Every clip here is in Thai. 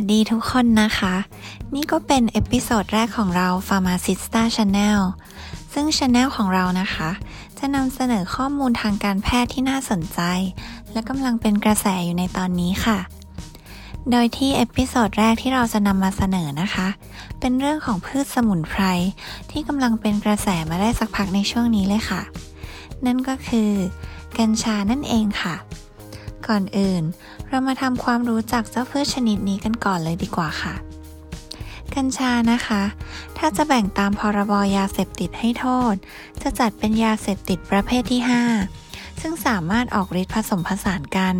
สวัสดีทุกคนนะคะ นี่ก็เป็น episode แรกของเรา Pharmacista Channel ซึ่ง Channel ของเรานะคะ จะนำเสนอข้อมูลทางการแพทย์ที่น่าสนใจ และกำลังเป็นกระแสอยู่ในตอนนี้ค่ะ โดยที่ episode แรกที่เราจะนำมาเสนอนะคะ เป็นเรื่องของพืชสมุนไพร ที่กำลังเป็นกระแสมาได้สักพักในช่วงนี้เลยค่ะ นั่นก็คือ กัญชานั่นเองค่ะ ก่อนอื่น เรามาทำความรู้จักเจ้าพืชชนิดนี้กันก่อนเลยดีกว่าค่ะ กัญชานะคะ ถ้าจะแบ่งตามพรบยาเสพติดให้โทษ จะจัดเป็นยาเสพติดประเภทที่ 5 ซึ่งสามารถออกฤทธิ์ผสมผสานกัน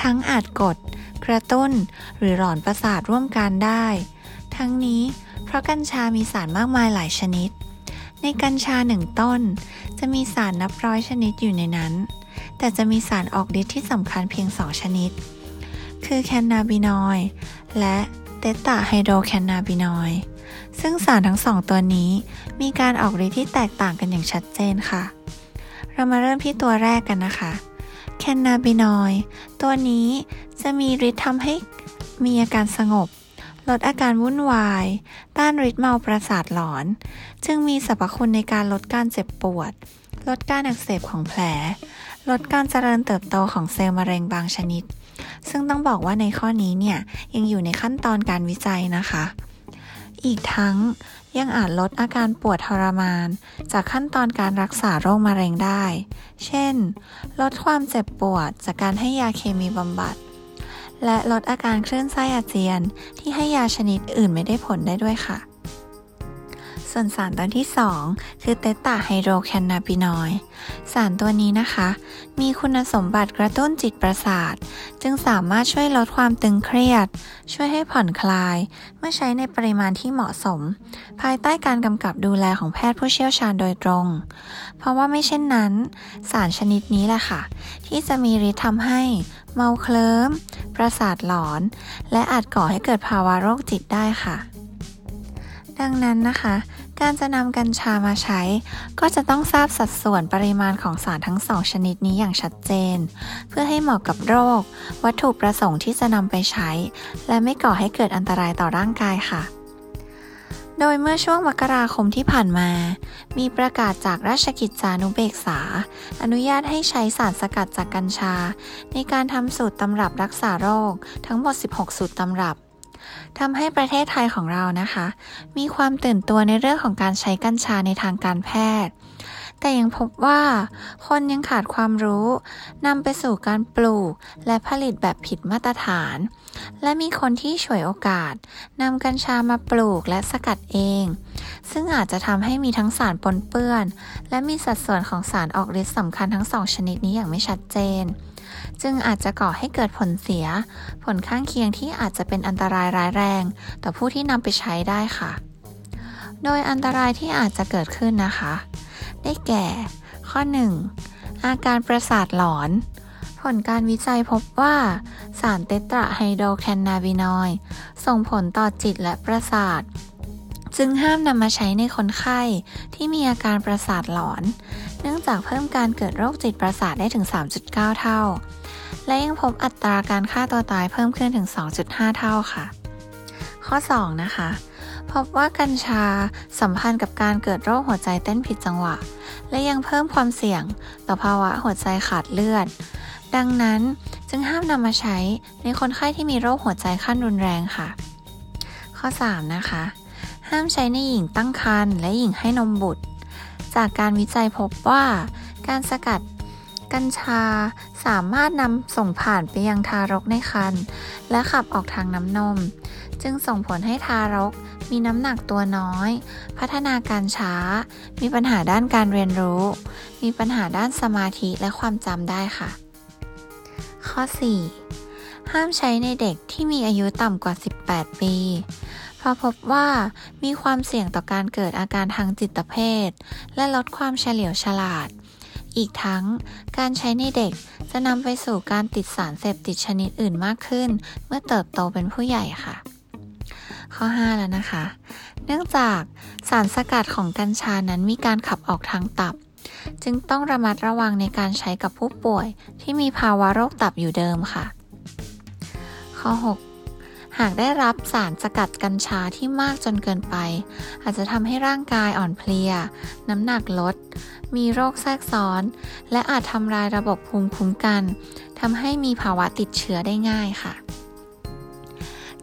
ทั้งอาจกด กระตุ้น หรือหลอนประสาทร่วมกันได้ ทั้งนี้เพราะกัญชามีสารมากมายหลายชนิด ในกัญชาหนึ่งต้น จะมีสารนับร้อยชนิดอยู่ในนั้น แต่จะมีสารออกฤทธิ์ที่สำคัญเพียง 2 ชนิด คือแคนนาบินอยด์และเตตาไฮโดรแคนนาบินอยด์ซึ่งสารทั้งสองตัวนี้มีการออกฤทธิ์ที่แตกต่างกันอย่างชัดเจนค่ะ เรามาเริ่มที่ตัวแรกกันนะคะแคนนาบินอยด์ตัวนี้จะมีฤทธิ์ทำให้มีอาการสงบ ลดอาการวุ่นวาย ต้านฤทธิ์เมาประสาทหลอน จึงมีสรรพคุณในการลดการเจ็บปวด ลดการอักเสบของแผล ลดการเจริญเติบโตของเซลล์มะเร็งบางชนิด ซึ่งต้องบอกว่าในข้อนี้เนี่ยยังอยู่ในขั้นตอนการวิจัยนะคะ อีกทั้งยังอาจลดอาการปวดทรมาน จากขั้นตอนการรักษาโรคมะเร็งได้ เช่น ลดความเจ็บปวดจากการให้ยาเคมีบำบัด และลดอาการคลื่นไส้อาเจียนที่ให้ยาชนิดอื่นไม่ได้ผลได้ด้วยค่ะ ส่วนสารตัวที่ 2 คือเตตาไฮโดรแคนนาบินอยด์สารตัวนี้นะคะ มีคุณสมบัติกระตุ้นจิตประสาท จึงสามารถช่วยลดความตึงเครียด ช่วยให้ผ่อนคลาย เมื่อใช้ในปริมาณที่เหมาะสม ภายใต้การกำกับดูแลของแพทย์ผู้เชี่ยวชาญโดยตรง เพราะว่าไม่เช่นนั้น สารชนิดนี้แหละค่ะ ที่จะมีฤทธิ์ทำให้เมาเคลิ้ม ประสาทหลอน และอาจก่อให้เกิดภาวะโรคจิตได้ค่ะดังนั้นนะคะ การจะนำกัญชามาใช้ ก็จะต้องทราบสัดส่วนปริมาณของสารทั้งสองชนิดนี้อย่างชัดเจน เพื่อให้เหมาะกับโรค วัตถุประสงค์ที่จะนำไปใช้ และไม่ก่อให้เกิดอันตรายต่อร่างกายค่ะ โดยเมื่อช่วงมกราคมที่ผ่านมา มีประกาศจากราชกิจจานุเบกษา อนุญาตให้ใช้สารสกัดจากกัญชา ในการทำสูตรตำรับรักษาโรค ทั้งหมด 16 สูตรตำรับ ทำให้ประเทศไทยของเรานะคะ มีความตื่นตัวในเรื่องของการใช้กัญชาในทางการแพทย์ แต่ยังพบว่า คนยังขาดความรู้นำไปสู่การปลูกและผลิตแบบผิดมาตรฐาน และมีคนที่ฉวยโอกาสนำกัญชามาปลูกและสกัดเอง ซึ่งอาจจะทำให้มีทั้งสารปนเปื้อน และมีสัดส่วนของสารออกฤทธิ์สำคัญทั้งสองชนิดนี้อย่างไม่ชัดเจน จึงอาจจะก่อให้เกิดผลเสีย ผลข้างเคียงที่อาจจะเป็นอันตรายร้ายแรง ต่อผู้ที่นำไปใช้ได้ค่ะ โดยอันตรายที่อาจจะเกิดขึ้นนะคะ ได้แก่ ข้อ 1. อาการประสาทหลอน ผลการวิจัยพบว่าสารเตตราไฮโดรแคนนาบินอยด์ส่งผลต่อจิตและประสาท จึงห้ามนำมาใช้ในคนไข้ที่มีอาการประสาทหลอน เนื่องจากเพิ่มการเกิดโรคจิตประสาทได้ถึง 3.9 เท่า และยังพบอัตราการฆ่าตัวตายเพิ่มขึ้นถึง 2.5 เท่าค่ะ ข้อ 2 นะคะ พบว่ากัญชาสัมพันธ์กับการเกิดโรคหัวใจเต้นผิดจังหวะ และยังเพิ่มความเสี่ยง ต่อภาวะหัวใจขาดเลือด ดังนั้นจึงห้ามนำมาใช้ในคนไข้ที่มีโรคหัวใจขั้นรุนแรงค่ะ ข้อ 3 นะคะ ห้ามใช้ในหญิงตั้งครรภ์และหญิงให้นมบุตร จากการวิจัยพบว่าการสกัดกัญชาสามารถนำส่งผ่านไปยังทารกในครรภ์และขับออกทางน้ำนม จึงส่งผลให้ทารกมีน้ำหนักตัวน้อย พัฒนาการช้า มีปัญหาด้านการเรียนรู้ มีปัญหาด้านสมาธิและความจำได้ค่ะ ข้อ 4 ห้ามใช้ในเด็กที่มีอายุต่ำกว่า 18 ปี ราะพบว่ามีความเสี่ยงต่อการเกิดอาการทางจิตเภท และลดความเฉลียวฉลาด อีกทั้ง การใช้ในเด็กจะนำไปสู่การติดสารเสพติดชนิดอื่นมากขึ้น เมื่อเติบโตเป็นผู้ใหญ่ค่ะ ข้อ 5 แล้วนะคะ เนื่องจากสารสกัดของกัญชานั้นมีการขับออกทางตับ จึงต้องระมัดระวังในการใช้กับผู้ป่วยที่มีภาวะโรคตับอยู่เดิมค่ะ ข้อ 6 หากได้รับสารสกัดกัญชาที่มากจนเกินไป อาจจะทำให้ร่างกายอ่อนเพลีย น้ำหนักลด มีโรคแทรกซ้อน และอาจทำลายระบบภูมิคุ้มกันทำให้มีภาวะติดเชื้อได้ง่ายค่ะ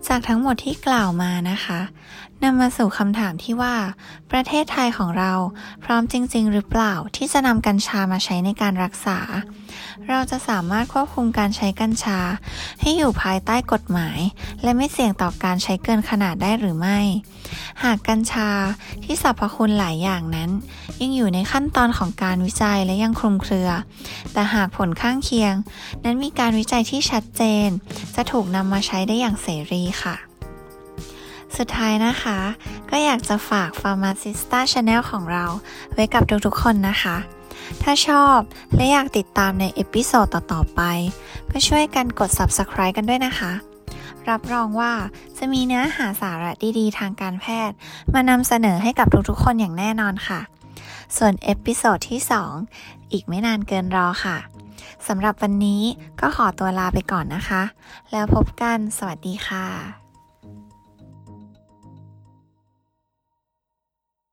จากทั้งหมดที่กล่าวมานะคะ นำมาสู่คำถามที่ว่า ประเทศไทยของเราพร้อมจริง ๆ หรือเปล่าที่จะนำกัญชามาใช้ในการรักษา เราจะสามารถควบคุมการใช้กัญชา ให้อยู่ภายใต้กฎหมาย และไม่เสี่ยงต่อการใช้เกินขนาดได้หรือไม่ หากกัญชาที่สรรพคุณหลายอย่างนั้น ยังอยู่ในขั้นตอนของการวิจัยและยังคลุมเครือ แต่หากผลข้างเคียง นั้นมีการวิจัยที่ชัดเจน จะถูกนำมาใช้ได้อย่างเสรีค่ะ สุดท้ายนะคะ ก็อยากจะฝาก Pharmacista Channel ของเราไว้กับทุกๆคนนะคะ ถ้าชอบและอยากติดตามใน episode ต่อๆไป ก็ช่วยกันกด Subscribe กันด้วยนะคะ รับรองว่าจะมีเนื้อหาสาระดีๆ ทางการแพทย์ มานำเสนอให้กับทุกๆคนอย่างแน่นอนค่ะ ส่วน episode ที่ 2 อีกไม่นานเกินรอค่ะสำหรับวันนี้ก็ขอตัวลาไปก่อนนะคะ แล้วพบกันสวัสดีค่ะ